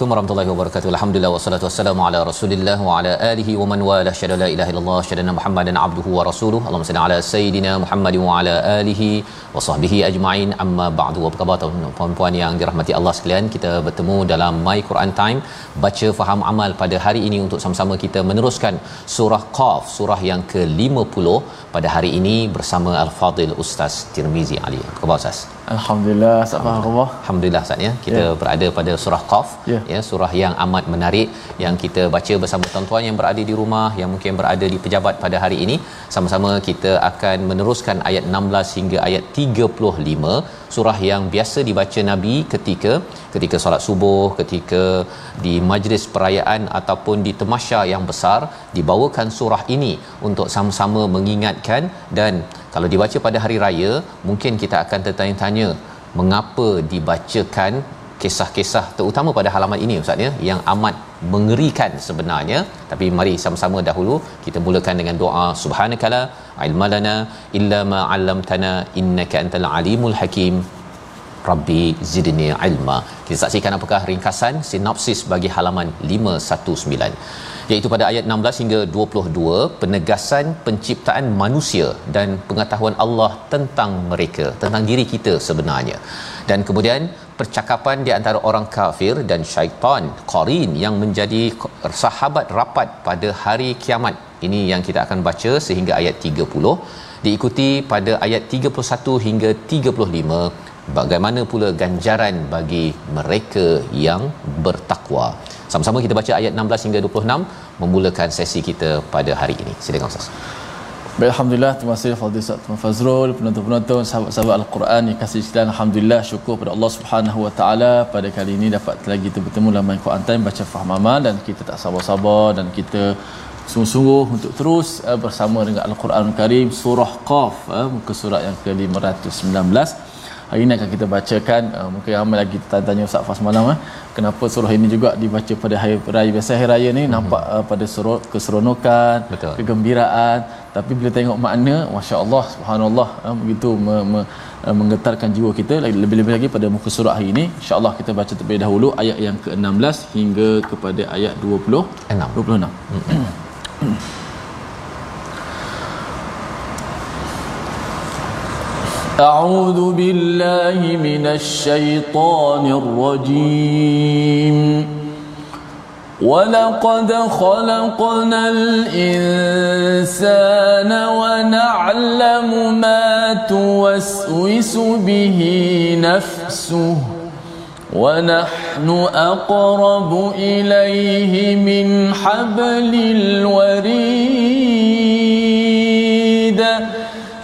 Assalamualaikum warahmatullahi wabarakatuh. Alhamdulillah wassalatu wassalamu ala Rasulillah wa ala alihi wa man wala syada la ilaha illallah syadana Muhammadan abduhu wa rasuluh. Allahumma salli ala sayidina Muhammad wa ala alihi wa sahbihi ajma'in. Amma ba'du. Apa khabar tuan-puan yang dirahmati Allah sekalian? Kita bertemu dalam My Quran Time baca faham amal pada hari ini untuk sama-sama kita meneruskan surah Qaf, surah yang ke-50 pada hari ini bersama Al-Fadil Ustaz Tirmizi Ali. Apa khabar Ustaz? Alhamdulillah, sabar Allah. Alhamdulillah Ustaz ya. Kita Ya. berada pada surah Qaf Ya. ya surah yang amat menarik yang kita baca bersama tuan-tuan yang berada di rumah yang mungkin berada di pejabat pada hari ini sama-sama kita akan meneruskan ayat 16 hingga ayat 35 surah yang biasa dibaca Nabi ketika ketika solat subuh ketika di majlis perayaan ataupun di temasya yang besar dibawakan surah ini untuk sama-sama mengingatkan dan kalau dibaca pada hari raya mungkin kita akan tertanya-tanya mengapa dibacakan kisah-kisah terutama pada halaman ini ustaz ya yang amat mengerikan sebenarnya. Tapi mari sama-sama dahulu kita mulakan dengan doa subhanakala ilmalana illa ma 'allamtana innaka antal alimul hakim. Rabbi zidni ilma. Kita saksikan apakah ringkasan sinopsis bagi halaman 519 iaitu pada ayat 16 hingga 22 penegasan penciptaan manusia dan pengetahuan Allah tentang mereka tentang diri kita sebenarnya. Dan kemudian percakapan di antara orang kafir dan syaitan qarin yang menjadi sahabat rapat pada hari kiamat. Ini yang kita akan baca sehingga ayat 30 diikuti pada ayat 31 hingga 35 bagaimana pula ganjaran bagi mereka yang bertakwa sama-sama kita baca ayat 16 hingga 26 memulakan sesi kita pada hari ini. Silakan ustaz. Baik, Alhamdulillah, terima kasih Fadil Ustaz Tuan Fazrul, penonton-penonton, sahabat-sahabat Al-Quran yang kasih sekalian. Alhamdulillah, syukur pada Allah Subhanahu Wa Taala pada kali ini dapat lagi kita bertemu dalam My Quran Time baca faham amal dan kita tak sabar-sabar dan kita sungguh-sungguh untuk terus uh, bersama dengan Al-Quran Karim surah Qaf uh, muka surat yang ke-519 hari ini akan kita bacakan uh, mungkin ramai lagi tanya Ustaz Fas malam uh, kenapa surah ini juga dibaca pada hari raya biasa hari raya ni mm-hmm. nampak uh, pada surah keseronokan Betul. kegembiraan tapi bila tengok makna masya-Allah subhanallah uh, begitu me- me- uh, menggetarkan jiwa kita lebih-lebih lagi pada muka surat hari ini insyaallah kita baca terlebih dahulu ayat yang ke-16 hingga kepada ayat 20 Enam. 26 أعوذ بالله من الشيطان الرجيم. ولقد خلقنا الإنسان ونعلم ما توسوس به نفسه ونحن أقرب إليه من حبل الوريد.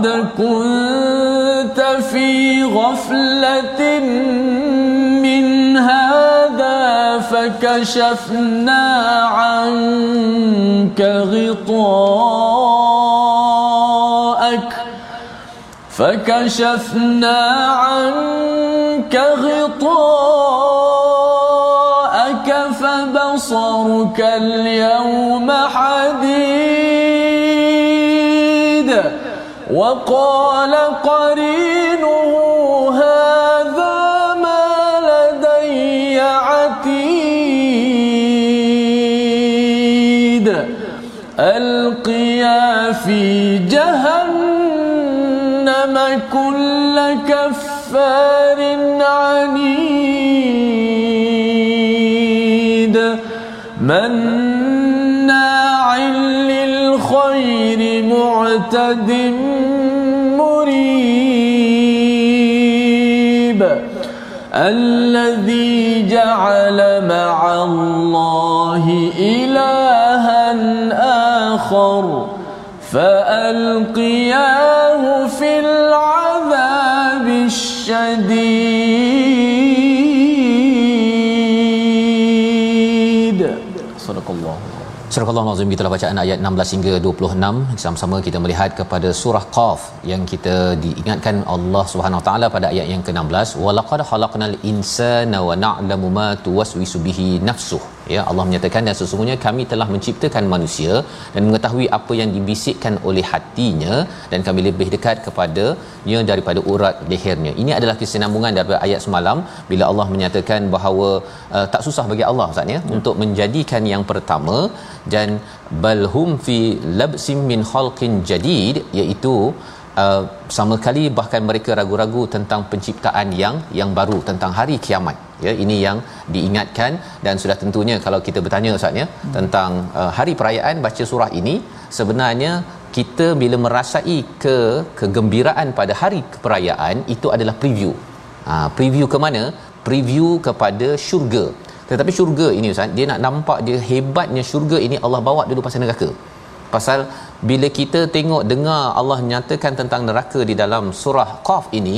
لقد كنت في غفلة من هذا فكشفنا عنك غطاءك فكشفنا عنك غطاءك فبصرك اليوم حديد وقال قرينه هذا ما لدي عتيد ألقيا في جهنم كل كفار. معتد مريب الذي جعل مع الله إلها آخر فألقياه في العذاب الشديد. صدق الله. Surah Al-Azim kita bacaan ayat 16 hingga 26 sama-sama kita melihat kepada surah Qaf yang kita diingatkan Allah Subhanahu Taala pada ayat yang ke-16 walaqad khalaqnal insana wa na'lamu ma tuwaswisu bihi nafsuh. Ya Allah menyatakan dan sesungguhnya kami telah menciptakan manusia dan mengetahui apa yang dibisikkan oleh hatinya dan kami lebih dekat kepadanya daripada urat lehernya. Ini adalah kesinambungan daripada ayat semalam bila Allah menyatakan bahawa uh, tak susah bagi Allah Ustaz ya hmm. untuk menjadikan yang pertama dan balhum fi labsim min khalqin jadid iaitu uh, sama kali bahkan mereka ragu-ragu tentang penciptaan yang yang baru tentang hari kiamat. Ya ini yang diingatkan dan sudah tentunya kalau kita bertanya ustaz ya hmm. tentang uh, hari perayaan baca surah ini sebenarnya kita bila merasai ke kegembiraan pada hari perayaan itu adalah preview. Ha, preview ke mana? Preview kepada syurga tetapi syurga ini ustaz dia nak nampak dia hebatnya syurga ini Allah bawa dulu pasal neraka. Pasal bila kita tengok dengar Allah nyatakan tentang neraka di dalam surah Qaf ini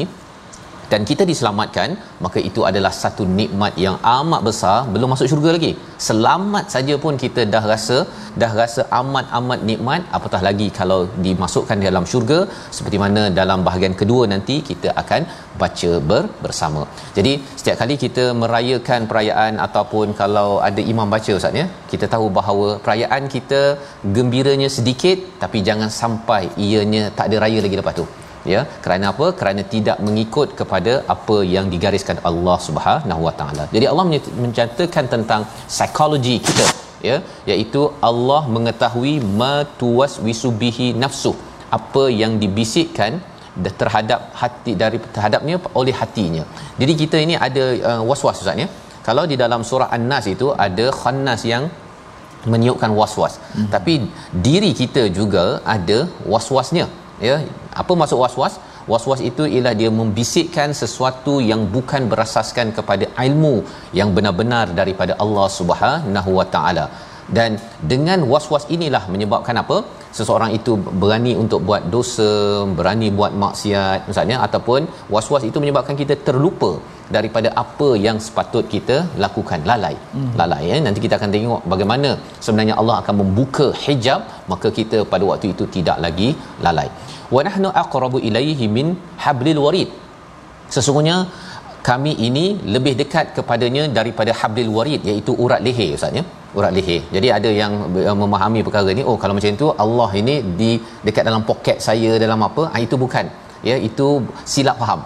dan kita diselamatkan maka itu adalah satu nikmat yang amat besar. Belum masuk syurga lagi. Selamat saja pun kita dah rasa dah rasa amat-amat nikmat. Apatah lagi kalau dimasukkan di dalam syurga seperti mana dalam bahagian kedua nanti kita akan baca ber, bersama. Jadi setiap kali kita merayakan perayaan ataupun kalau ada imam baca ustaz ya kita tahu bahawa perayaan kita gembiranya sedikit tapi jangan sampai ianya tak ada raya lagi lepas tu ya kerana apa? Kerana tidak mengikut kepada apa yang digariskan Allah Subhanahu Wa Taala. Jadi Allah mencatatkan tentang psikologi kita ya iaitu Allah mengetahui ma tuwas wisubihi nafsu apa yang dibisikkan terhadap hati dari terhadapnya oleh hatinya. Jadi kita ini ada uh, was-was ustaz ya. Kalau di dalam surah an-nas itu ada khannas yang meniupkan was-was. Hmm. tapi diri kita juga ada was-wasnya ya apa maksud was-was? Was-was itu ialah dia membisikkan sesuatu yang bukan berasaskan kepada ilmu yang benar-benar daripada Allah Subhanahu Wa Taala. Dan dengan was-was inilah menyebabkan apa? Seseorang itu berani untuk buat dosa berani buat maksiat misalnya ataupun was-was itu menyebabkan kita terlupa daripada apa yang sepatut kita lakukan. Lalai. Hmm. lalai ya nanti kita akan tengok bagaimana sebenarnya Allah akan membuka hijab maka kita pada waktu itu tidak lagi lalai. Wa nahnu aqrabu ilaihi min hablil warid. Sesungguhnya kami ini lebih dekat kepadanya daripada hablil warid iaitu urat leher ustaz ya. Urat leher. Jadi ada yang memahami perkara ni oh kalau macam itu Allah ini di dekat dalam poket saya dalam apa ah, itu bukan. Ya itu silap faham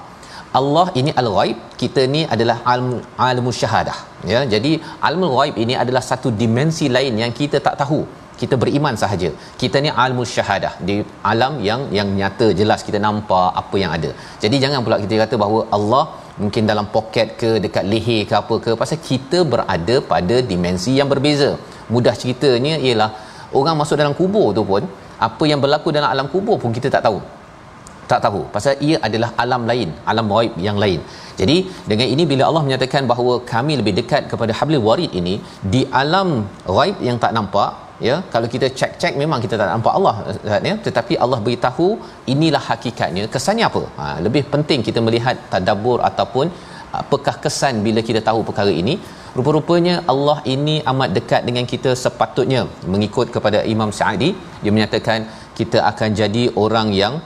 Allah ini al-ghaib kita ni adalah alam alamul syahadah. Ya jadi alamul ghaib ini adalah satu dimensi lain yang kita tak tahu. Kita beriman sahaja. Kita ni alamul syahadah. Di alam yang yang nyata jelas kita nampak apa yang ada. Jadi jangan pula kita kata bahawa Allah mungkin dalam poket ke dekat leher ke apa ke pasal kita berada pada dimensi yang berbeza. Mudah ceritanya ialah orang masuk dalam kubur tu pun apa yang berlaku dalam alam kubur pun kita tak tahu tak tahu. Pasal ia adalah alam lain alam ghaib yang lain. Jadi dengan ini bila Allah menyatakan bahawa kami lebih dekat kepada hablil warid ini di alam ghaib yang tak nampak ya kalau kita cek-cek memang kita tak nampak Allah ya. Tetapi Allah beritahu inilah hakikatnya. Kesannya apa? Ha, lebih penting kita melihat tadabbur ataupun apakah kesan bila kita tahu perkara ini. Rupa-rupanya Allah ini amat dekat dengan kita sepatutnya. Mengikut kepada Imam Sa'idi dia menyatakan kita akan jadi orang yang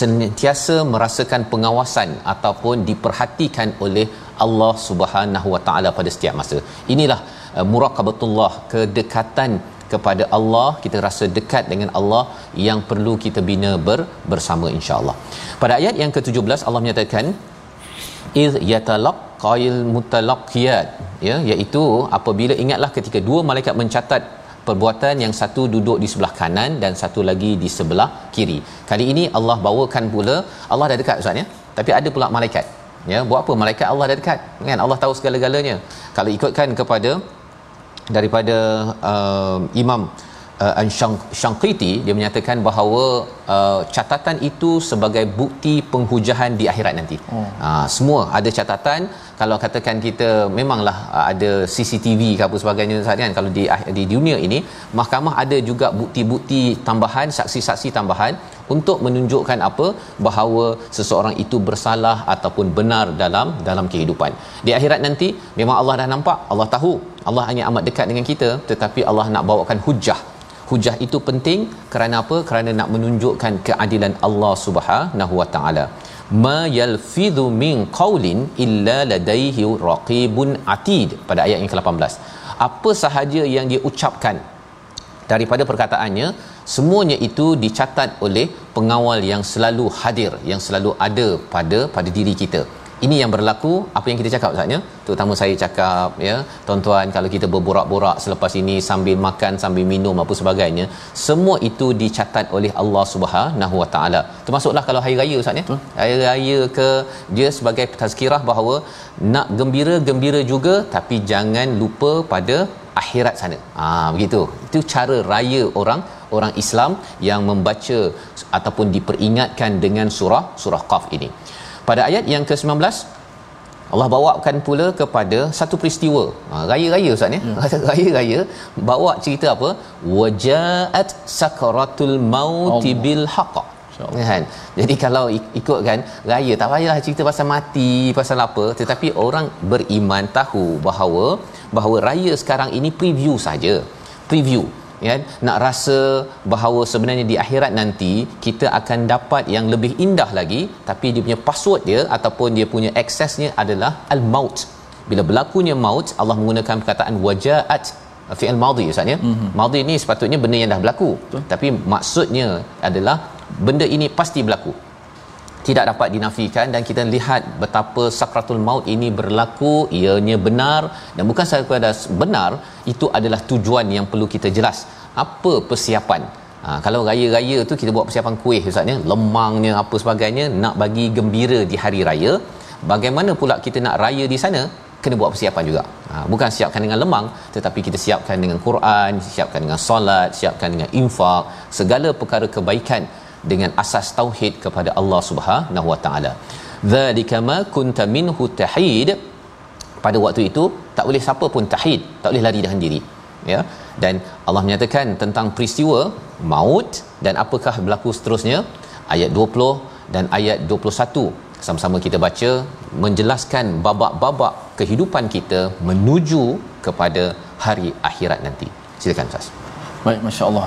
sentiasa merasakan pengawasan ataupun diperhatikan oleh Allah Subhanahu Wa Taala pada setiap masa. Inilah uh, muraqabatullah kedekatan kepada Allah kita rasa dekat dengan Allah yang perlu kita bina ber, bersama insya-Allah. Pada ayat yang ke-17 Allah menyatakan iz yatalaqal mutalaqiyat ya iaitu apabila ingatlah ketika dua malaikat mencatat perbuatan yang satu duduk di sebelah kanan dan satu lagi di sebelah kiri. Kali ini Allah bawakan pula Allah dah dekat ustaz ya. Tapi ada pula malaikat. Ya, buat apa malaikat Allah dah dekat? Kan Allah tahu segala-galanya. Kalau ikutkan kepada daripada uh, Imam uh, dia menyatakan bahawa uh, catatan itu sebagai bukti penghujahan di akhirat nanti. Oh. Uh, semua ada catatan kalau katakan kita memanglah uh, ada CCTV ke apa sebagainya kan kalau di di dunia ini mahkamah ada juga bukti-bukti tambahan saksi-saksi tambahan untuk menunjukkan apa bahawa seseorang itu bersalah ataupun benar dalam dalam kehidupan. Di akhirat nanti memang Allah dah nampak, Allah tahu, Allah hanya amat dekat dengan kita tetapi Allah nak bawakan hujah hujah itu penting. Kerana apa? Kerana nak menunjukkan keadilan Allah Subhanahu wa taala. Ma yalfidhu min qaulin illa ladaihi raqibun atid. Pada ayat yang ke-18 apa sahaja yang dia ucapkan daripada perkataannya semuanya itu dicatat oleh pengawal yang selalu hadir yang selalu ada pada pada diri kita ini yang berlaku apa yang kita cakap Ustaznya terutama saya cakap ya tuan-tuan kalau kita berborak-borak selepas ini sambil makan sambil minum apa sebagainya semua itu dicatat oleh Allah Subhanahu Wa Taala. Termasuklah kalau hari raya Ustaznya hari raya ke dia sebagai tazkirah bahawa nak gembira-gembira juga tapi jangan lupa pada akhirat sana. Ah begitu. Itu cara raya orang orang Islam yang membaca ataupun diperingatkan dengan surah surah Qaf ini pada ayat yang ke-19 Allah bawakan pula kepada satu peristiwa. Ha, raya-raya ustaz ya? Hmm. raya-raya bawa cerita apa? Wajaat sakaratul maut bil haqq. Kan? Jadi kalau ikut kan raya tak payahlah cerita pasal mati pasal apa. Tetapi orang beriman tahu bahawa bahawa raya sekarang ini preview saja. Preview ya nak rasa bahawa sebenarnya di akhirat nanti kita akan dapat yang lebih indah lagi tapi dia punya password dia ataupun dia punya aksesnya adalah al maut bila berlakunya maut Allah menggunakan perkataan wajaat fi'il madhi ustaz ya mm-hmm. madhi ni sepatutnya benda yang dah berlaku Betul. tapi maksudnya adalah benda ini pasti berlaku tidak dapat dinafikan dan kita lihat betapa sakratul maut ini berlaku ianya benar dan bukan sekadar benar itu adalah tujuan yang perlu kita jelas. Apa persiapan? Ha, kalau raya-raya tu kita buat persiapan kuih ustaz ya lemangnya apa sebagainya nak bagi gembira di hari raya bagaimana pula kita nak raya di sana kena buat persiapan juga. Ha, bukan siapkan dengan lemang tetapi kita siapkan dengan Quran, siapkan dengan solat, siapkan dengan infak, segala perkara kebaikan dengan asas tauhid kepada Allah Subhanahu Wa Taala. Dzalika ma kunta minhu tahid pada waktu itu tak boleh siapa pun tahid, tak boleh lari dengan diri. Ya. Dan Allah menyatakan tentang peristiwa maut dan apakah berlaku seterusnya ayat 20 dan ayat 21 sama-sama kita baca menjelaskan babak-babak kehidupan kita menuju kepada hari akhirat nanti. Silakan Ustaz. Baik, masya-Allah.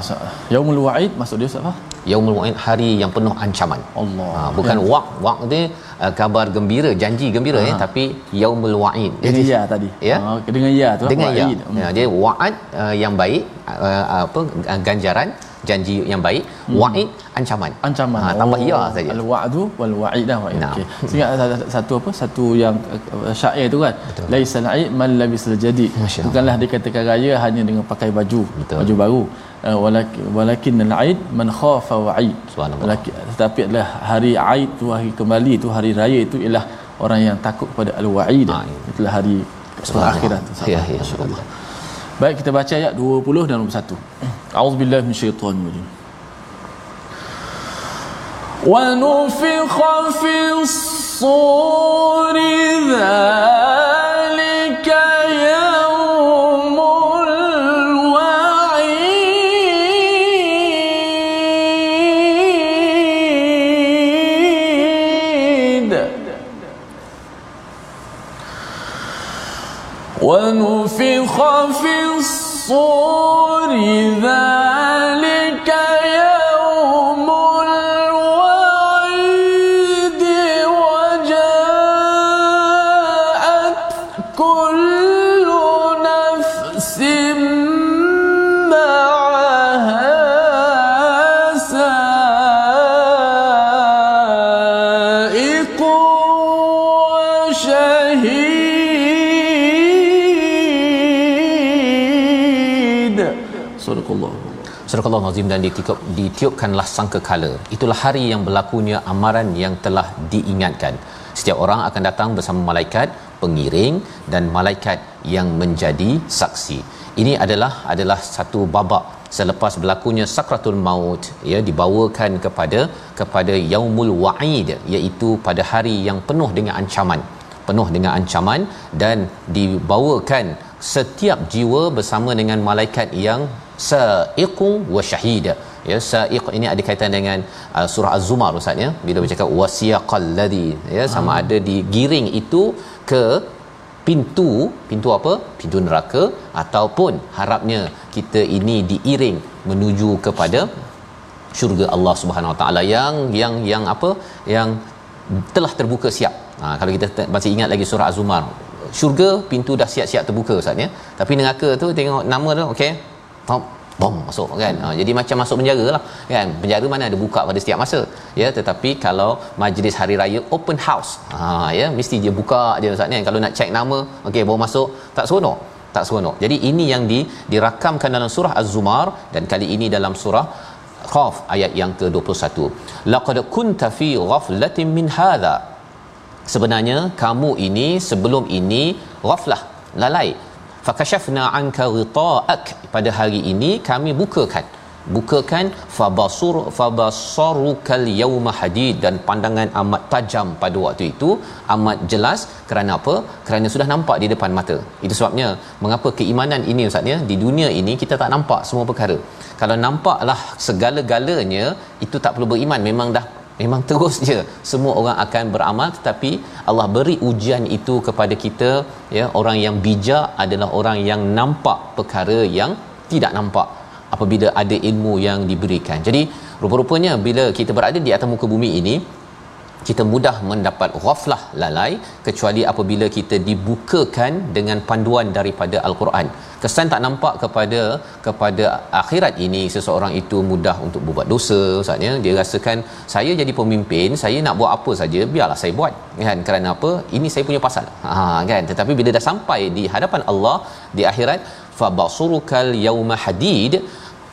Yaumul Wa'id maksud dia Ustaz? yaumul wa'id hari yang penuh ancaman Allah ha, bukan ya. waq waq tu uh, kabar gembira janji gembira ya tapi yaumul wa'id jadi ya tadi ya ha, dengan ya tu dengan ya. ya dia wa'ad uh, yang baik uh, apa ganjaran janji yang baik hmm. wa'id ancaman. Ancaman. Ha, tambah ya saja. al wa'du wal wa'id dah wa'id. Nah. okey. Satu apa? Satu yang uh, syair tu kan? Laisal aid man labisal jadi bukanlah dikatakan raya hanya dengan pakai baju Betul. baju baru. Uh, walakin walakin al aid man khafa wa'id. Walakin tetapi adalah hari aid tu hari kembali tu hari raya itu ialah orang yang takut kepada al wa'id Ah, ya. itulah hari akhirat tu. Ya, ya, Allah. Baik kita baca ayat 20 dan 21. A'udzubillahi minasyaitonir rajim. ونفخ في الصور ذلك Sadaqallah. Sadaqallah Nazim dan ditiup, ditiupkanlah sangkakala. Itulah hari yang berlakunya amaran yang telah diingatkan. Setiap orang akan datang bersama malaikat pengiring dan malaikat yang menjadi saksi. Ini adalah adalah satu babak selepas berlakunya sakratul maut ya dibawakan kepada kepada yaumul waid iaitu pada hari yang penuh dengan ancaman penuh dengan ancaman dan dibawakan setiap jiwa bersama dengan malaikat yang sa'iqun wa syahida ya sa'iq ini ada kaitan dengan uh, surah az-zumar ustaz ya bila bercakap wasiyaqal ladhi ya sama ada digiring itu ke pintu pintu apa pintu neraka ataupun harapnya kita ini diiring menuju kepada syurga Allah Subhanahu Wa Taala yang yang yang apa yang telah terbuka siap. Ha, kalau kita te- masih ingat lagi surah Az-Zumar, syurga pintu dah siap-siap terbuka Ustaz ya. Tapi neraka tu tengok nama tu okey. Top bom masuk kan. Ha, jadi macam masuk penjara lah kan. Penjara mana ada buka pada setiap masa. Ya, tetapi kalau majlis hari raya open house. Ha ya, mesti dia buka je Ustaz ni. Kalau nak check nama, okey bawa masuk, tak seronok. Tak seronok. Jadi ini yang di dirakamkan dalam surah Az-Zumar dan kali ini dalam surah Qaf ayat yang ke-21. Laqad kunta fi ghaflatin min hadha. Sebenarnya kamu ini sebelum ini ghaflah, lalai. Fakashafna anka ghita'ak. Pada hari ini kami bukakan. Bukakan fabasur fabasarukal yauma hadid. Dan pandangan amat tajam pada waktu itu amat jelas. Kerana apa? Kerana sudah nampak di depan mata. Itu sebabnya mengapa keimanan ini ustaz ya? Di dunia ini kita tak nampak semua perkara. Kalau nampaklah segala-galanya itu tak perlu beriman. Memang dah memang terus je semua orang akan beramal tetapi Allah beri ujian itu kepada kita ya orang yang bijak adalah orang yang nampak perkara yang tidak nampak apabila ada ilmu yang diberikan. Jadi rupa-rupanya bila kita berada di atas muka bumi ini kita mudah mendapat ghaflah lalai kecuali apabila kita dibukakan dengan panduan daripada al-Quran. Kesan tak nampak kepada kepada akhirat ini seseorang itu mudah untuk berbuat dosa ustaznya dia rasakan saya jadi pemimpin saya nak buat apa saja biarlah saya buat. Kan? Kerana apa? Ini saya punya pasal. Ha kan? Tetapi bila dah sampai di hadapan Allah di akhirat fabasurukal yauma hadid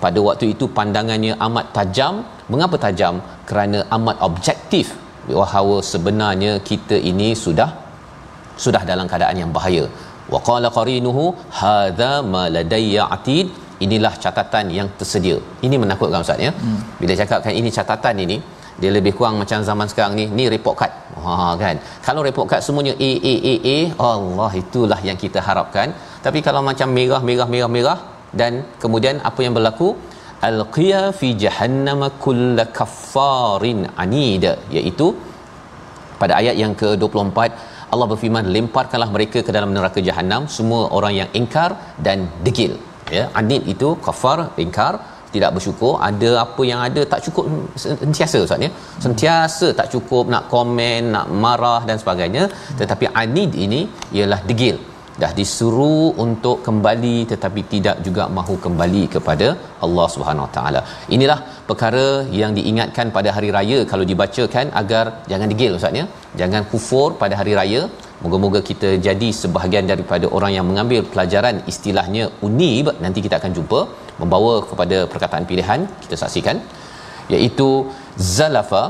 pada waktu itu pandangannya amat tajam. Mengapa tajam? Kerana amat objektif bahawa sebenarnya kita ini sudah sudah dalam keadaan yang bahaya. Wa qala qarinuhu hadza ma ladayya atid. Inilah catatan yang tersedia. Ini menakutkan ustaz ya. Hmm. bila cakapkan ini catatan ini dia lebih kurang macam zaman sekarang ni ni report card. Ha kan? Kalau report card semuanya A A A A Allah itulah yang kita harapkan. Tapi kalau macam merah merah merah merah dan kemudian apa yang berlaku alqiya fi jahannam kull kaffarin anid iaitu pada ayat yang ke-24 Allah berfirman lemparkanlah mereka ke dalam neraka jahanam semua orang yang ingkar dan degil. Ya anid itu kafar ingkar tidak bersyukur. Ada apa yang ada tak cukup sentiasa ustaz ya. Sentiasa tak cukup nak komen nak marah dan sebagainya. Tetapi anid ini ialah degil dah disuruh untuk kembali tetapi tidak juga mahu kembali kepada Allah Subhanahu Wa Taala. Inilah perkara yang diingatkan pada hari raya kalau dibacakan agar jangan digil ustaz ya. Jangan kufur pada hari raya. Moga-moga kita jadi sebahagian daripada orang yang mengambil pelajaran istilahnya unib. Nanti kita akan jumpa membawa kepada perkataan pilihan kita saksikan iaitu zalafa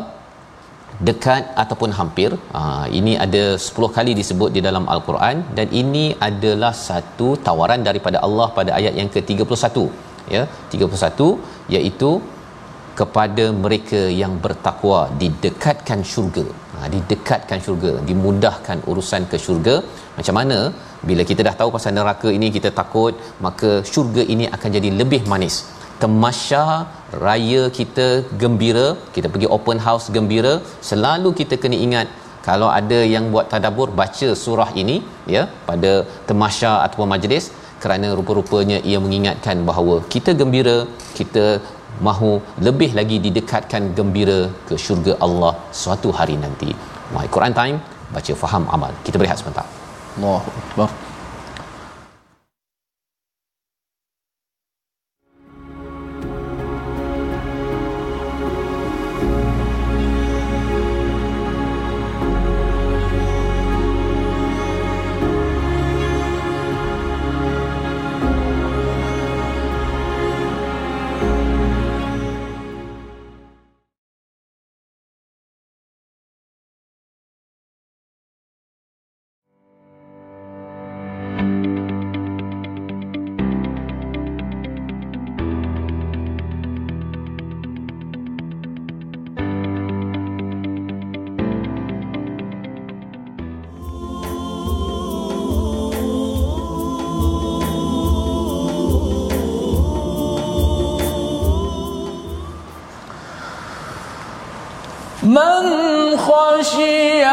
dekat ataupun hampir ha, ini ada 10 kali disebut di dalam al-Quran dan ini adalah satu tawaran daripada Allah pada ayat yang ke-31 ya. 31 iaitu kepada mereka yang bertakwa didekatkan syurga. Ha, didekatkan syurga dimudahkan urusan ke syurga. Macam mana? Bila kita dah tahu pasal neraka ini kita takut maka syurga ini akan jadi lebih manis. Temasya raya kita gembira kita pergi open house gembira selalu kita kena ingat kalau ada yang buat tadabbur baca surah ini ya pada temasya ataupun majlis kerana rupa-rupanya ia mengingatkan bahawa kita gembira kita mahu lebih lagi didekatkan gembira ke syurga Allah suatu hari nanti. My Quran Time baca faham amal. Kita berehat sebentar. Allahu Akbar. من خشي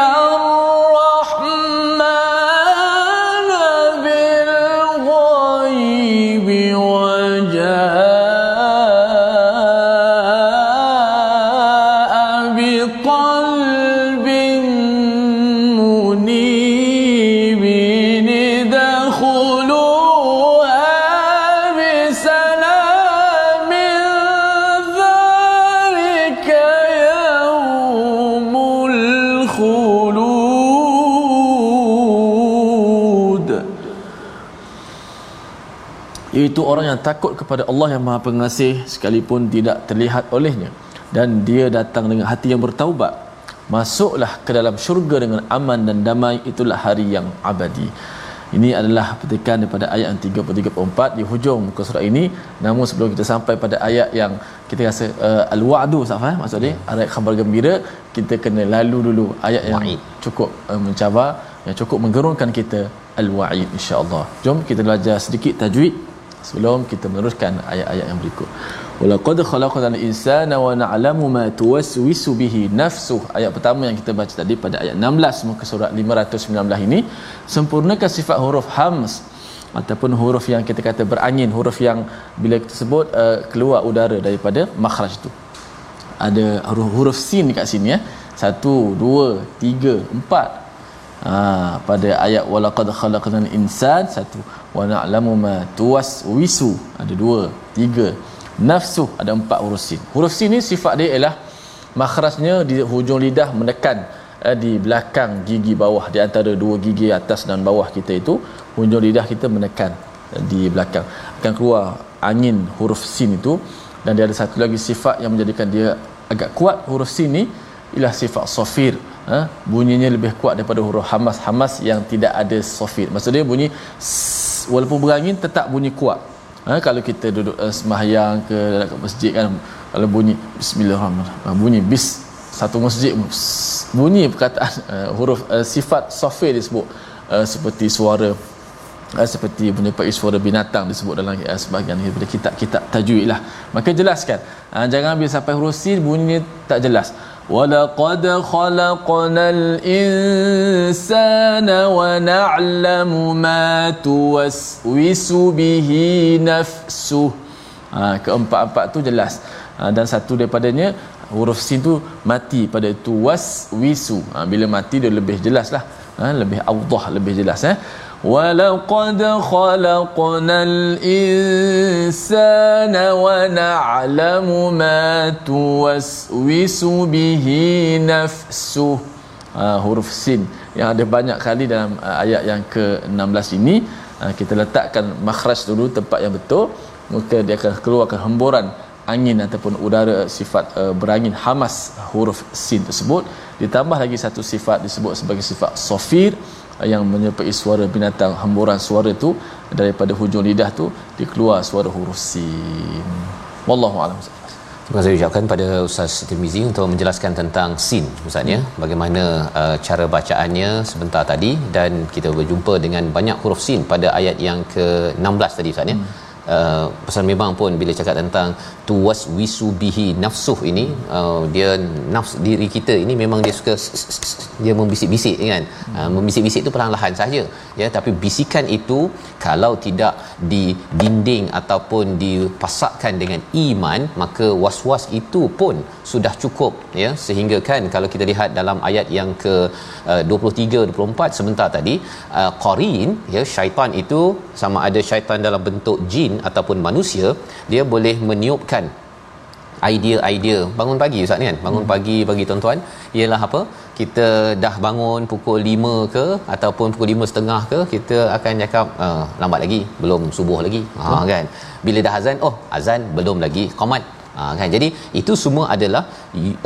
iaitu orang yang takut kepada Allah yang Maha Pengasih sekalipun tidak terlihat olehnya. Dan dia datang dengan hati yang bertaubat. Masuklah ke dalam syurga dengan aman dan damai. Itulah hari yang abadi. Ini adalah petikan daripada ayat yang 33 di hujung muka surat ini. Namun sebelum kita sampai pada ayat yang kita rasa uh, al-wa'du Safah maksud dia ayat khabar gembira kita kena lalu dulu ayat yang Wa'id. cukup uh, mencabar yang cukup menggerunkan kita al-wa'id insya-Allah jom kita belajar sedikit tajwid sebelum kita meneruskan ayat-ayat yang berikut. Walaqad khalaqnal insana wa na'lamu ma tuwaswisu bihi nafsuh. Ayat pertama yang kita baca tadi pada ayat 16 muka surat 519 ini sempurnakan sifat huruf hams ataupun huruf yang kita kata berangin huruf yang bila kita sebut uh, keluar udara daripada makhraj tu ada huruf, huruf sin dekat sini ya satu dua tiga empat. Ha, pada ayat walaqad khalaqnal insan satu wa na'lamu ma tuwaswisu ada dua tiga. Nafsu ada empat huruf sin. Huruf sin ni sifat dia ialah makhrajnya di hujung lidah menekan eh, di belakang gigi bawah. Di antara dua gigi atas dan bawah kita itu hujung lidah kita menekan eh, di belakang. Akan keluar angin huruf sin itu. Dan dia ada satu lagi sifat yang menjadikan dia agak kuat. Huruf sin ni ialah sifat sofir ha? bunyinya lebih kuat daripada huruf hamas. Hamas yang tidak ada sofir maksud dia bunyi walaupun berangin tetap bunyi kuat. Ha? kalau kita duduk uh, sembahyang ke dalam masjid kan kalau bunyi bismillahirrahmanirrahim. Bunyi bis. Satu masjid bunyi perkataan uh, huruf uh, sifat sofir disebut. Uh, seperti suara. Uh, seperti menyerupai suara binatang disebut dalam uh, sebahagian daripada kitab-kitab tajwid lah maka jelaskan. Uh, jangan bila sampai huruf sin bunyinya tak jelas ولقد خلقنا الإنسان ونعلم ما توسوس به نفسه ha, keempat-empat tu jelas ha, dan satu daripadanya huruf sin tu mati pada tu was wisu ha, bila mati dia lebih jelas lah ha, lebih awdah lebih jelas eh ولقد خلقنا الإنسان ونعلم ما توسوس به نفسه uh, huruf sin yang ada banyak kali dalam uh, ayat yang ke-16 ini uh, kita letakkan makhraj dulu tempat yang betul maka dia akan keluarkan hemburan angin ataupun udara sifat uh, berangin hamas huruf sin tersebut ditambah lagi satu sifat disebut sebagai sifat sofir uh, yang menyerupai suara binatang hemburan suara itu daripada hujung lidah tu dikeluar suara huruf sin wallahu a'lam Terima kasih ucapkan pada Ustaz Tirmizi untuk menjelaskan tentang sin Ustaz ya. Bagaimana uh, cara bacaannya sebentar tadi dan kita berjumpa dengan banyak huruf sin pada ayat yang ke-16 tadi Ustaz ya. Hmm uh, pasal memang pun bila cakap tentang tuwas wisubihi nafsuh ini uh, dia nafs diri kita ini memang dia suka dia membisik-bisik kan? Uh, membisik-bisik itu perlahan-lahan saja ya. Tapi bisikan itu kalau tidak di dinding ataupun dipasakkan dengan iman maka was-was itu pun sudah cukup ya. Sehingga kan kalau kita lihat dalam ayat yang ke uh, 23 24 sebentar tadi uh, qarin ya syaitan itu sama ada syaitan dalam bentuk jin ataupun manusia dia boleh meniupkan idea-idea. Bangun pagi ustaz ni kan? Bangun hmm. pagi bagi tuan-tuan. Ialah apa? Kita dah bangun pukul 5 ke ataupun pukul 5.30 ke kita akan cakap uh, lambat lagi belum subuh lagi. Ha hmm. kan? Bila dah azan oh azan belum lagi qamat ha kan? Jadi itu semua adalah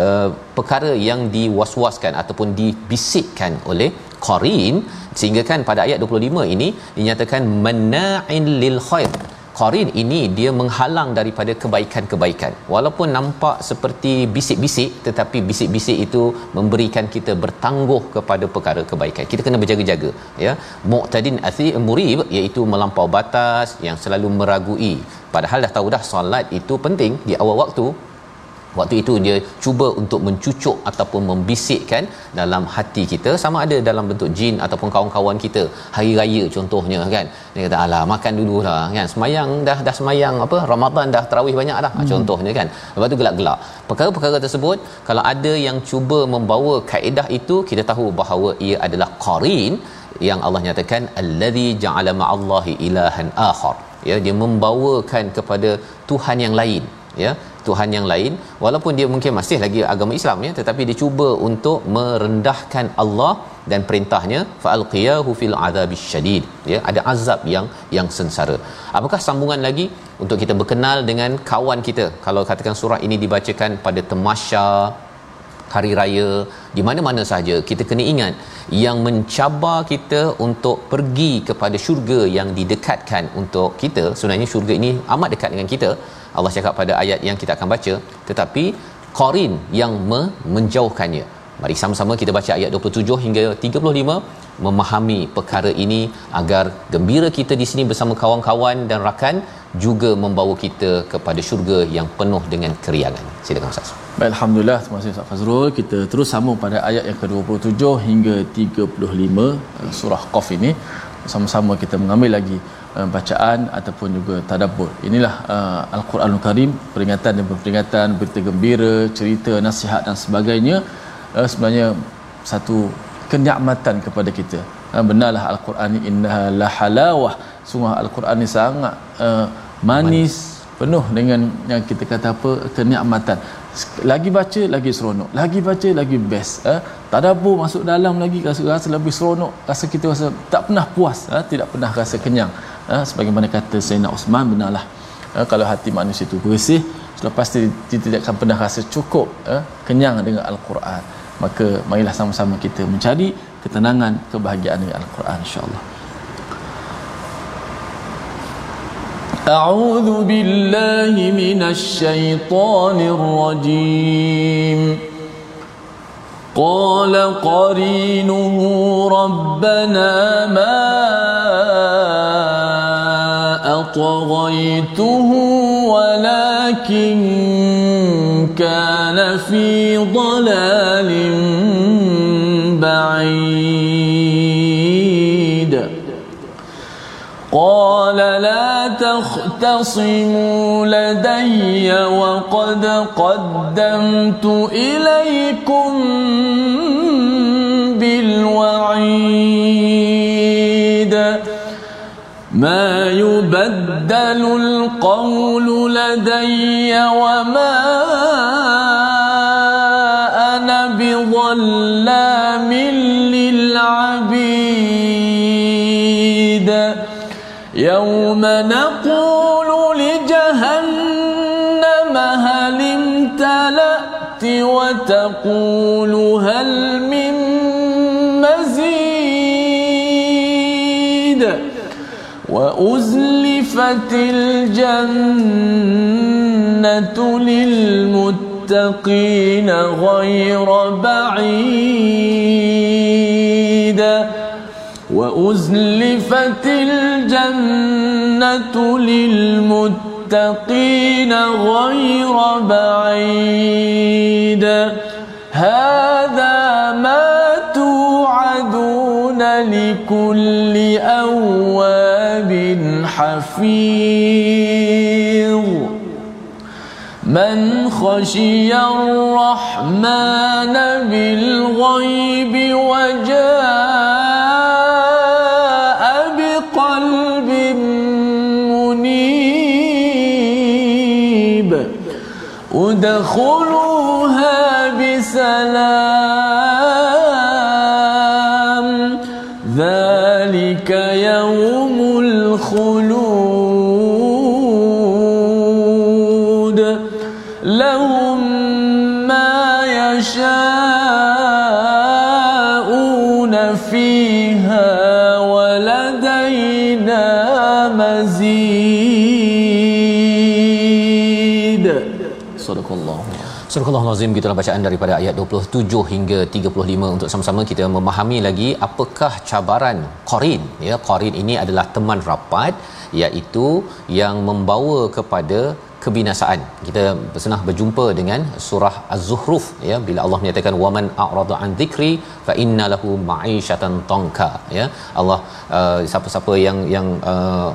uh, perkara yang diwaswaskan ataupun dibisikkan oleh qarin sehingga kan pada ayat 25 ini dinyatakan mana'in lil khair qarin ini dia menghalang daripada kebaikan-kebaikan. Walaupun nampak seperti bisik-bisik tetapi bisik-bisik itu memberikan kita bertangguh kepada perkara kebaikan. Kita kena berjaga-jaga ya. Mu'tadin athi murib iaitu melampau batas yang selalu meragui. Padahal dah tahu dah solat itu penting di awal waktu waktu itu dia cuba untuk mencucuk ataupun membisikkan dalam hati kita. Sama ada dalam bentuk jin ataupun kawan-kawan kita. Hari raya contohnya kan? Dia kata alah makan dululah kan? Semayang dah dah semayang apa Ramadan dah tarawih banyak dah. Hmm. contohnya kan? Lepas tu gelak-gelak. Perkara-perkara tersebut kalau ada yang cuba membawa kaedah itu kita tahu bahawa ia adalah qarin yang Allah nyatakan allazi ja'ala ma'allahi ilahan akhar. Ya dia membawakan kepada tuhan yang lain ya tuhan yang lain walaupun dia mungkin masih lagi agama Islam ya tetapi dia cuba untuk merendahkan Allah dan perintahnya fa'alqiyahu fil adzabish syadid. Ya ada azab yang yang sengsara. Apakah sambungan lagi untuk kita berkenal dengan kawan kita? Kalau katakan surah ini dibacakan pada temasya hari raya di mana-mana saja kita kena ingat yang mencabar kita untuk pergi kepada syurga yang didekatkan untuk kita. Sebenarnya syurga ini amat dekat dengan kita. Allah cakap pada ayat yang kita akan baca tetapi qarin yang me- menjauhkannya mari sama-sama kita baca ayat 27 hingga 35 memahami perkara ini agar gembira kita di sini bersama kawan-kawan dan rakan juga membawa kita kepada syurga yang penuh dengan keriangan. Silakan Ustaz. Baik, Alhamdulillah. Terima kasih Ustaz Fazrul. Kita terus sambung pada ayat yang ke-27 hingga 35 eh, surah Qaf ini. Sama-sama kita mengambil lagi uh, bacaan ataupun juga tadabbur. Inilah uh, Al-Quranul Karim, peringatan dan peringatan, berita gembira, cerita, nasihat dan sebagainya uh, sebenarnya satu kenikmatan kepada kita. Uh, benarlah Al-Quran innaha la halawah. Sungguh Al-Quran ini sangat uh, manis, penuh dengan yang kita kata apa kenikmatan lagi baca lagi seronok lagi baca lagi best eh tadabbur masuk dalam lagi rasa rasa lebih seronok rasa kita rasa tak pernah puas eh? tidak pernah rasa kenyang eh? sebagaimana kata Sayyidina Osman benarlah eh? kalau hati manusia itu bersih sudah pasti dia tidak akan pernah rasa cukup eh? kenyang dengan al-Quran maka marilah sama-sama kita mencari ketenangan kebahagiaan dengan al-Quran insya-Allah أعوذ بالله من الشيطان الرجيم قال قرينه ربنا ما أطغيته ولكن كان في ضلال بعيد. قال لا تختصموا لدي وقد قدمت إليكم بالوعيد. يبدل القول لدي وما بظلام للعبيد. يوم نقول لجهنم هل امتلأت وتقول هل من مزيد؟ وأزلفت الجنة للمتقين غير بعيد. وأزلفت الجنة للمتقين غير بعيد. هذا ما توعدون لكل أواب حفيظ. من خشي الرحمن بالغيب وجاء بقلب منيب. أدخلوها بسلام. يشاءون فيها ولدينا مزيد صدق الله Surah Al-Azim gitulah bacaan daripada ayat 27 hingga 35 untuk sama-sama kita memahami lagi apakah cabaran qarin ya qarin ini adalah teman rapat iaitu yang membawa kepada kebinasaan. Kita pernah berjumpa dengan surah Az-Zukhruf ya bila Allah menyatakan waman a'rada an dzikri fa inna lahu ma'isyatan tanka ya. Allah uh, siapa-siapa yang yang uh,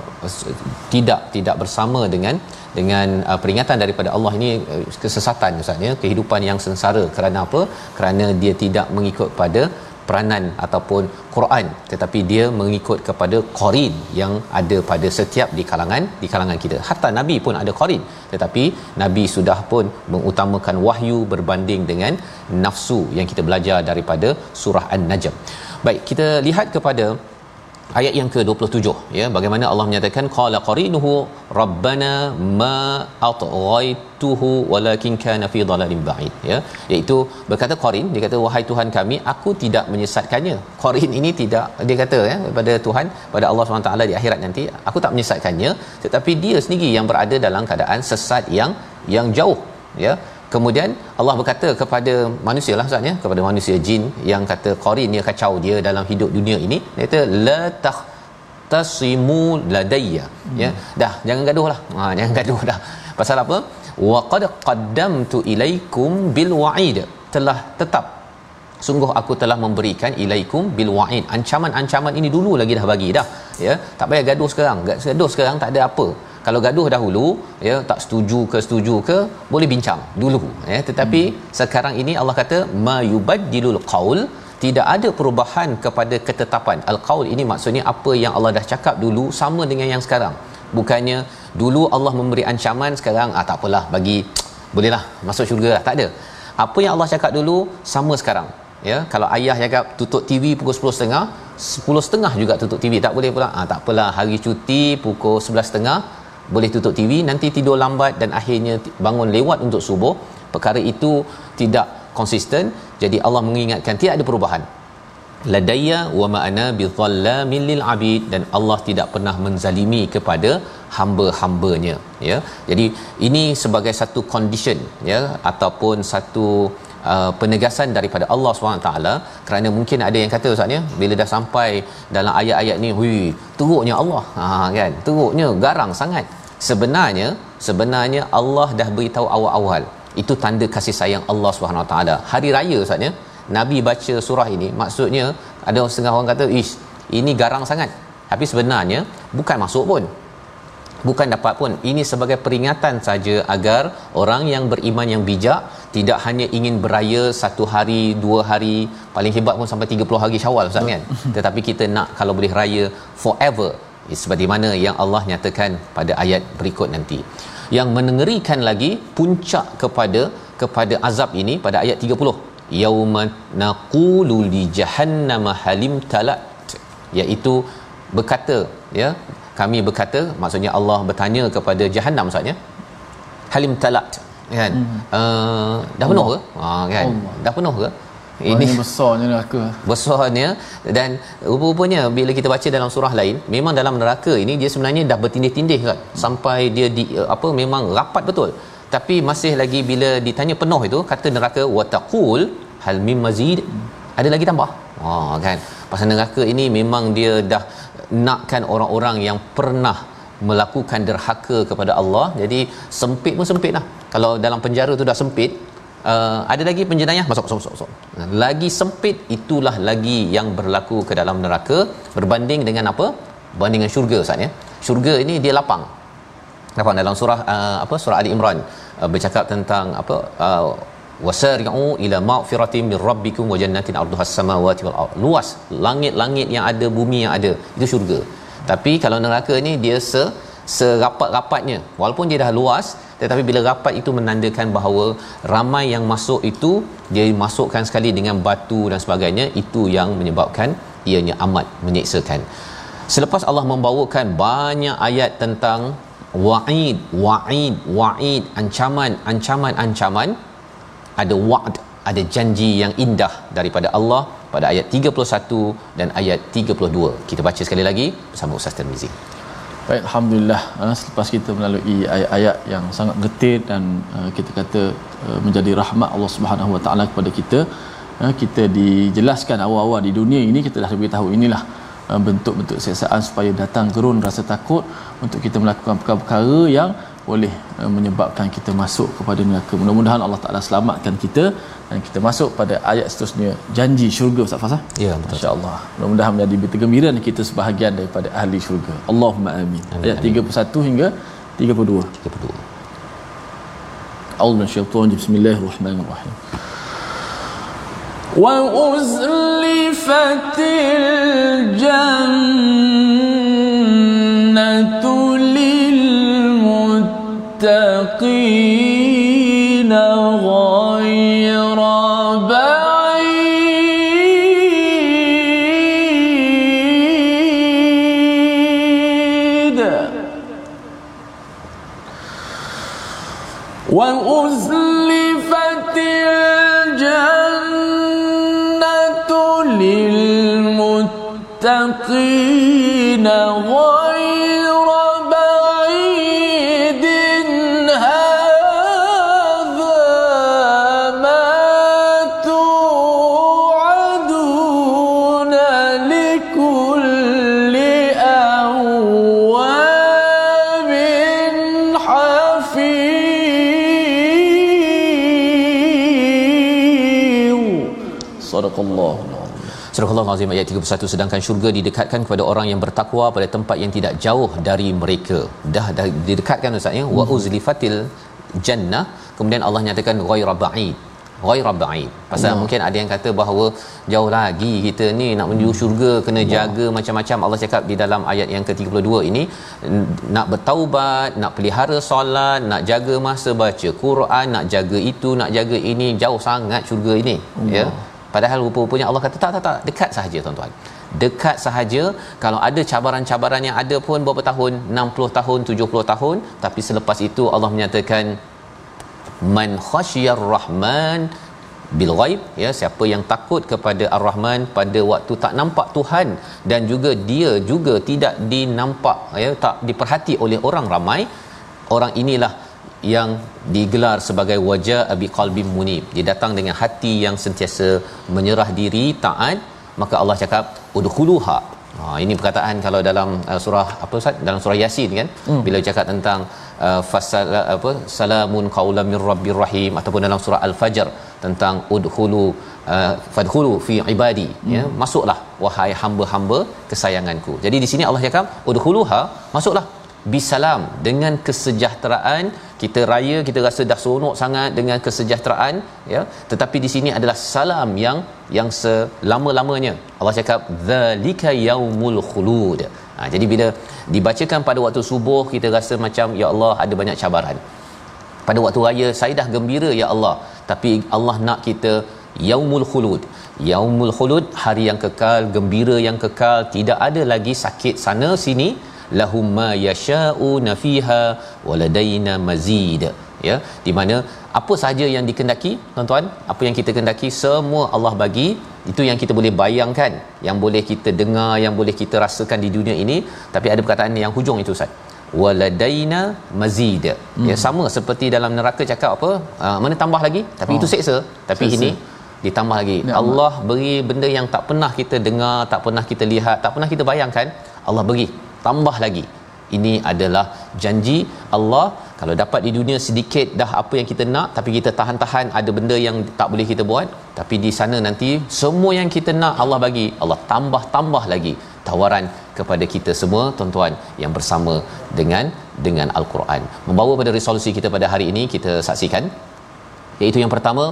tidak tidak bersama dengan dengan uh, peringatan daripada Allah ini uh, kesesatan ustaz ya kehidupan yang sengsara kerana apa kerana dia tidak mengikut pada peranan ataupun Quran. Tetapi dia mengikut kepada qarin yang ada pada setiap di kalangan di kalangan kita. Hatta nabi pun ada qarin tetapi nabi sudah pun mengutamakan wahyu berbanding dengan nafsu yang kita belajar daripada surah an-najm. Baik kita lihat kepada ayat yang ke-27 ya. Bagaimana Allah menyatakan qala qarinuhu rabbana ma atghaituhu walakin kana fi dhalalin ba'id ya. Iaitu berkata qarin dia kata wahai Tuhan kami aku tidak menyesatkannya. Qarin ini tidak dia kata ya kepada Tuhan pada Allah SWT di akhirat nanti aku tak menyesatkannya tetapi dia sendiri yang berada dalam keadaan sesat yang yang jauh ya Kemudian Allah berkata kepada manusia lah Ustaz ya, kepada manusia jin yang kata qarin dia kacau dia dalam hidup dunia ini. Dia kata la tasimu ladayya. Hmm. Ya, dah jangan gaduh lah. Ha, jangan gaduh dah. Pasal apa? Wa qad qaddamtu ilaikum bil wa'id. Telah tetap sungguh aku telah memberikan ilaikum bil wa'id ancaman-ancaman ini dulu lagi dah bagi dah ya tak payah gaduh sekarang gaduh sekarang tak ada apa kalau gaduh dahulu ya tak setuju ke setuju ke boleh bincang dulu ya. Tetapi hmm. sekarang ini Allah kata mayubaddilul qaul tidak ada perubahan kepada ketetapan. Al-qaul ini maksudnya apa yang Allah dah cakap dulu sama dengan yang sekarang. Bukannya dulu Allah memberi ancaman sekarang ah tak apalah bagi bolehlah masuk syurga lah. Tak ada. Apa yang Allah cakap dulu sama sekarang ya. Kalau ayah cakap tutup TV pukul 10.30 10.30 juga tutup TV tak boleh pula ah tak apalah hari cuti pukul 11.30 boleh tutup TV nanti tidur lambat dan akhirnya bangun lewat untuk subuh. Perkara itu tidak konsisten. Jadi Allah mengingatkan tidak ada perubahan. Ladayya wa ma ana bidhallamin lil abid. Dan Allah tidak pernah menzalimi kepada hamba-hambanya ya. Jadi ini sebagai satu condition ya ataupun satu penegasan daripada Allah SWT kerana mungkin ada yang kata ustaz ya bila dah sampai dalam ayat-ayat ni hui teruknya Allah. Ha kan? Teruknya garang sangat. Sebenarnya sebenarnya Allah dah beritahu awal-awal. Itu tanda kasih sayang Allah SWT hari raya ustaz ya nabi baca surah ini. Maksudnya ada setengah orang kata ish ini garang sangat. Tapi sebenarnya bukan masuk pun. Bukan dapat pun. Ini sebagai peringatan saja agar orang yang beriman yang bijak tidak hanya ingin beraya satu hari dua hari paling hebat pun sampai 30 hari Syawal ustaz kan? Tetapi kita nak kalau boleh raya forever seperti mana yang Allah nyatakan pada ayat berikut nanti. Yang mengerikan lagi puncak kepada kepada azab ini pada ayat 30 yauma naqulu li jahannam halim talat iaitu berkata ya kami berkata maksudnya Allah bertanya kepada jahannam maksudnya halim talat kan? Hmm. uh, dah penuh ke? Ha kan? Allah. dah penuh ke? Ini besarnya neraka besarnya. Dan rupa-rupanya bila kita baca dalam surah lain memang dalam neraka ini dia sebenarnya dah bertindih-tindih kan? Sampai dia di apa memang rapat betul? Tapi masih lagi bila ditanya penuh itu kata neraka wataqul hal mim mazid? Ada lagi tambah? Ha kan? Pasal neraka ini memang dia dah nakkan orang-orang yang pernah melakukan derhaka kepada Allah. Jadi sempit pun sempit lah kalau dalam penjara tu dah sempit uh, ada lagi penjenayah? Masuk masuk masuk lagi sempit itulah lagi yang berlaku ke dalam neraka berbanding dengan apa? Berbanding dengan syurga ustaz ya. Syurga ini dia lapang. Lapang dalam surah uh, apa? Surah ali imran. Uh, bercakap tentang apa? Uh, wasari'u ila maghfiratin min rabbikum wa jannatin 'arduhas samawati wal luas langit-langit yang ada bumi yang ada itu syurga. Tapi kalau neraka ni dia se serapat-rapatnya. Walaupun dia dah luas tetapi bila rapat itu menandakan bahawa ramai yang masuk itu dia masukkan sekali dengan batu dan sebagainya itu yang menyebabkan ianya amat menyeksakan selepas Allah membawakan banyak ayat tentang wa'id wa'id wa'id ancaman ancaman ancaman ada wa'd ada janji yang indah daripada Allah pada ayat 31 dan ayat 32 kita baca sekali lagi bersama Ustaz Tirmizi Baik, Alhamdulillah. Uh, selepas kita melalui ayat-ayat yang sangat getir dan uh, kita kata uh, menjadi rahmat Allah Subhanahu Wa Taala kepada kita kita dijelaskan awal-awal di dunia ini kita dah beritahu inilah bentuk-bentuk siksaan supaya datang gerun rasa takut untuk kita melakukan perkara-perkara yang boleh uh, menyebabkan kita masuk kepada neraka. Mudah-mudahan Allah Taala selamatkan kita dan kita masuk pada ayat seterusnya janji syurga Ustaz Fazal. Ya, betul. Insya-Allah. Mudah-mudahan menjadi berita gembira dan kita sebahagian daripada ahli syurga. Allahumma amin. amin ayat amin. 31 hingga 32. 32. Allah syaitan bismillahirrahmanirrahim. Wa uzlifatil jannatu Surah Al-Azim ayat 31 sedangkan syurga didekatkan kepada orang yang bertakwa pada tempat yang tidak jauh dari mereka. Dah, dah didekatkan ustaz ya. Wa uzlifatil jannah kemudian Allah nyatakan ghaira ba'id. Ghaira ba'id. Pasal Allah. mungkin ada yang kata bahawa jauh lagi kita ni nak menuju syurga kena Allah. jaga macam-macam. Allah cakap di dalam ayat yang ke-32 ini nak bertaubat, nak pelihara solat, nak jaga masa baca Quran, nak jaga itu, nak jaga ini jauh sangat syurga ini. Allah. Ya. Padahal rupa-rupanya Allah kata tak tak tak dekat sahaja tuan-tuan. Dekat sahaja kalau ada cabaran-cabaran yang ada pun berapa tahun 60 tahun 70 tahun tapi selepas itu Allah menyatakan man khasyiyar rahman bil ghaib ya siapa yang takut kepada ar-rahman pada waktu tak nampak Tuhan dan juga dia juga tidak dinampak ya tak diperhati oleh orang ramai orang inilah yang digelar sebagai wajah abi qalbi munib. Dia datang dengan hati yang sentiasa menyerah diri taat. Maka Allah cakap udkhuluha. Ha ini perkataan kalau dalam uh, surah apa Ustaz? Dalam surah yasin kan? Hmm. bila cakap tentang uh, fasal apa salamun qaulam mir rabbir rahim ataupun dalam surah al-fajr tentang udkhulu uh, fadkhulu fi ibadi. Hmm. ya masuklah wahai hamba-hamba kesayanganku. Jadi di sini Allah cakap udkhuluha masuklah. Bisalam dengan kesejahteraan kita raya kita rasa dah seronok sangat dengan kesejahteraan ya. Tetapi di sini adalah salam yang yang selama-lamanya. Allah cakap zalika yaumul khulud. Ha, jadi bila dibacakan pada waktu subuh kita rasa macam ya Allah ada banyak cabaran. Pada waktu raya saya dah gembira ya Allah. Tapi Allah nak kita yaumul khulud. Yaumul khulud hari yang kekal gembira yang kekal tidak ada lagi sakit sana sini lahum ma yasha'una fiha waladaina mazid. Ya di mana apa sahaja yang dikendaki tuan-tuan apa yang kita kendaki semua Allah bagi itu yang kita boleh bayangkan yang boleh kita dengar yang boleh kita rasakan di dunia ini. Tapi ada perkataan yang hujung itu Ustaz. Waladaina mazid. Hmm. ya sama seperti dalam neraka cakap apa? Uh, mana tambah lagi? Tapi oh. itu seksa. Tapi seksa. ini ditambah lagi. Ya, Allah. beri benda yang tak pernah kita dengar tak pernah kita lihat tak pernah kita bayangkan Allah beri tambah lagi. Ini adalah janji Allah. Kalau dapat di dunia sedikit dah apa yang kita nak tapi kita tahan-tahan ada benda yang tak boleh kita buat tapi di sana nanti semua yang kita nak Allah bagi Allah tambah-tambah lagi tawaran kepada kita semua tuan-tuan yang bersama dengan dengan al-Quran. Membawa pada resolusi kita pada hari ini kita saksikan. Iaitu yang pertama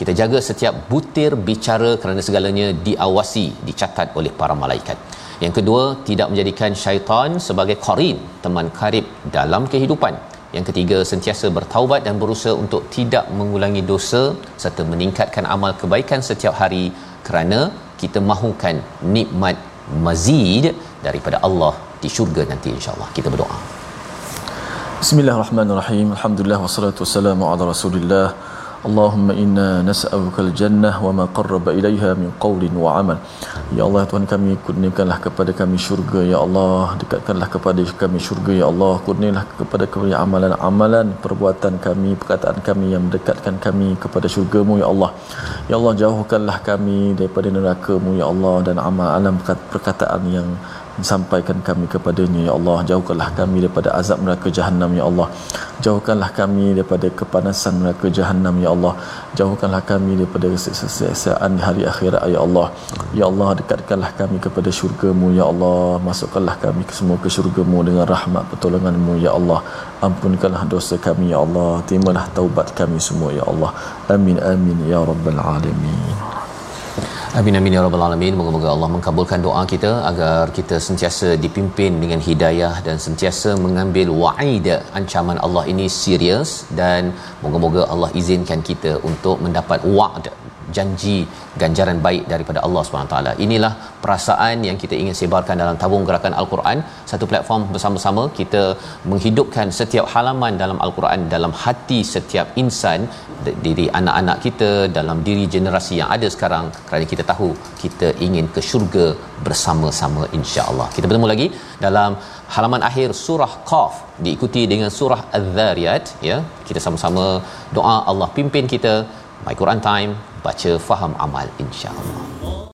kita jaga setiap butir bicara kerana segalanya diawasi dicatat oleh para malaikat yang kedua tidak menjadikan syaitan sebagai qarin teman karib dalam kehidupan. Yang ketiga sentiasa bertaubat dan berusaha untuk tidak mengulangi dosa serta meningkatkan amal kebaikan setiap hari kerana kita mahukan nikmat mazid daripada Allah di syurga nanti insyaallah. Kita berdoa. Bismillahirrahmanirrahim. Alhamdulillah wassalatu wassalamu ala Rasulillah Allahumma inna nas'aluka al-jannah wa ma qarraba ilaiha min qawlin wa amal. Ya Allah Tuhan kami kurniakanlah kepada kami syurga ya Allah, dekatkanlah kepada kami syurga ya Allah, kurniakanlah kepada kami amalan-amalan perbuatan kami, perkataan kami yang mendekatkan kami kepada syurgamu ya Allah. Ya Allah jauhkanlah kami daripada neraka-Mu ya Allah dan amalan perkataan yang sampaikan kami kepadanya ya Allah jauhkanlah kami daripada azab neraka jahanam ya Allah. Jauhkanlah kami daripada kepanasan neraka jahanam ya Allah. Jauhkanlah kami daripada kesesaatan di hari akhirat ya Allah. Ya Allah dekatkanlah kami kepada syurgamu ya Allah. Masukkanlah kami semua ke syurgamu dengan rahmat pertolonganmu ya Allah. Ampunkanlah dosa kami ya Allah. Terimalah taubat kami semua ya Allah. Amin amin ya rabbal alamin Amin amin ya rabbal alamin. Moga-moga Allah mengabulkan doa kita agar kita sentiasa dipimpin dengan hidayah dan sentiasa mengambil wa'id ancaman Allah ini serius dan moga-moga Allah izinkan kita untuk mendapat wa'd janji ganjaran baik daripada Allah SWT. Inilah perasaan yang kita ingin sebarkan dalam tabung gerakan Al-Quran. Satu platform bersama-sama kita menghidupkan setiap halaman dalam Al-Quran dalam hati setiap insan diri anak-anak kita dalam diri generasi yang ada sekarang kerana kita tahu kita ingin ke syurga bersama-sama insya-Allah. Kita bertemu lagi dalam halaman akhir surah Qaf diikuti dengan surah Az-Zariyat ya. Kita sama-sama doa Allah pimpin kita My Quran Time baca faham amal insya-Allah.